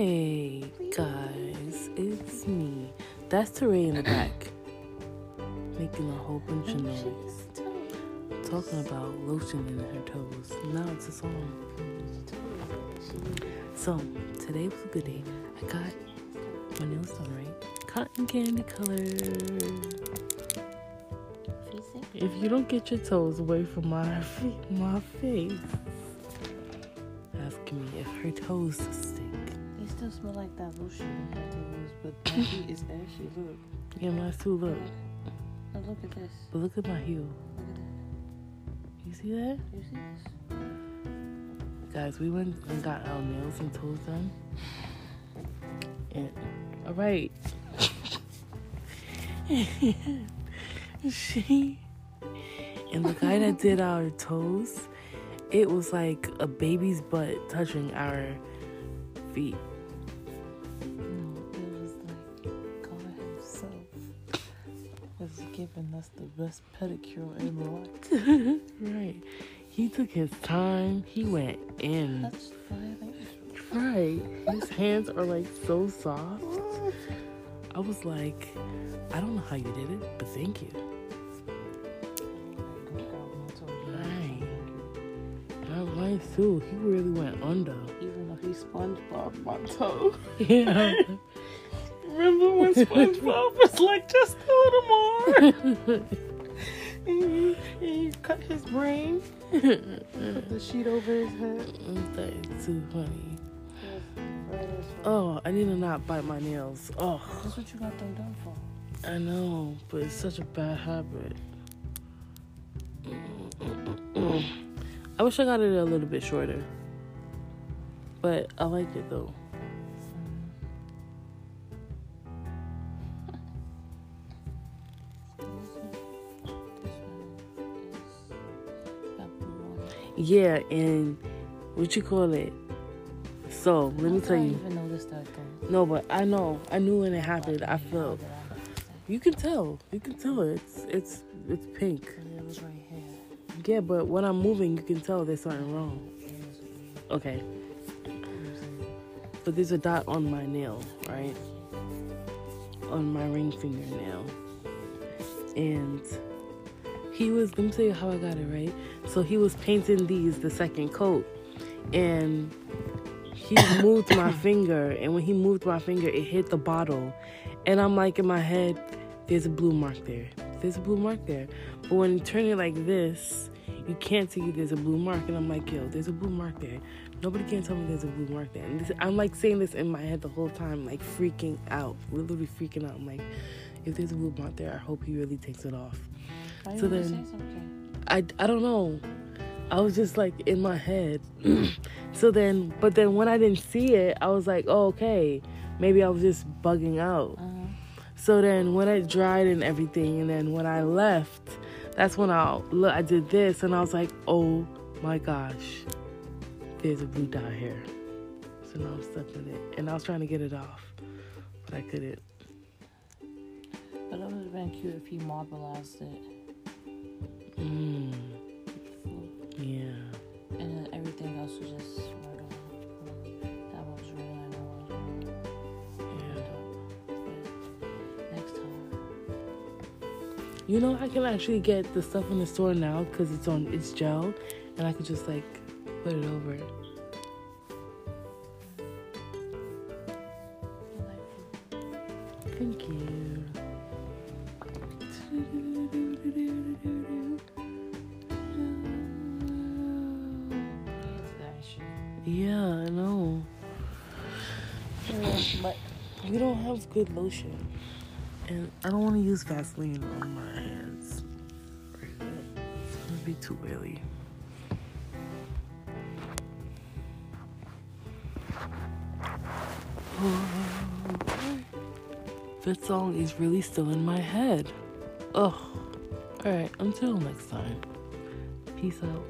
Hey guys, it's me. That's Teray in the back, making a whole bunch of noise, talking about lotion in her toes. Now it's a song. So today was a good day. I got my nails done right, cotton candy color. If you don't get your toes away from my fe- my face, asking me if her toes They smell like that lotion you had to use, but my feet is ashy. Look. Yeah, mine too. Look, Now look at this. but look at my heel. Look at that. You see that? You see this? Guys, we went and got our nails and toes done. And all right. she and the guy that did our toes, it was like a baby's butt touching our feet. No, it was like God Himself was giving us the best pedicure in life. Right. He took his time. He went in. Right. His hands are like so soft. I was like, I don't know how you did it, but thank you. Mine too. He really went under. Even though he SpongeBob my toe. Yeah. Remember when SpongeBob was like just a little more? and, you, and you cut his brain, put the sheet over his head. Mm, That's too funny. Oh, I need to not bite my nails. Oh, That's what you got them done for. I know, but it's such a bad habit. Mm, mm, I wish I got it a little bit shorter. But I like it though. Yeah, and what you call it? So let me tell you. even noticed that though. No, but I know. I knew when it happened. I felt. You can tell. You can tell it's it's it's pink. Yeah, but when I'm moving, you can tell there's something wrong. Okay. But there's a dot on my nail, right? On my ring fingernail. And he was, let me tell you how I got it, right? So he was painting these the second coat. And he moved my finger. And when he moved my finger, it hit the bottle. And I'm like in my head, there's a blue mark there. There's a blue mark there. But when you turn it like this, you can't see there's a blue mark. And I'm like, yo, there's a blue mark there. Nobody can tell me there's a blue mark there. And this, I'm like saying this in my head the whole time, like freaking out, literally freaking out. I'm like, if there's a blue mark there, I hope he really takes it off. Why So then- I, I don't know. I was just like in my head. so then, but then when I didn't see it, I was like, oh, okay, maybe I was just bugging out. Uh-huh. So then when it dried and everything, and then when I left, that's when I look. I did this, and I was like, "Oh my gosh, there's a blue dot here." So now I'm stuck with it, and I was trying to get it off, but I couldn't. But it would have been cute if he marbleized it. Mm, You know, I can actually get the stuff in the store now because it's on it's gel, and I could just like put it over you. Thank you. Yeah, I know. But We don't have good lotion. And I don't want to use Vaseline on my hands. It's gonna be too early. That song is really still in my head. Ugh. Alright, until next time. Peace out.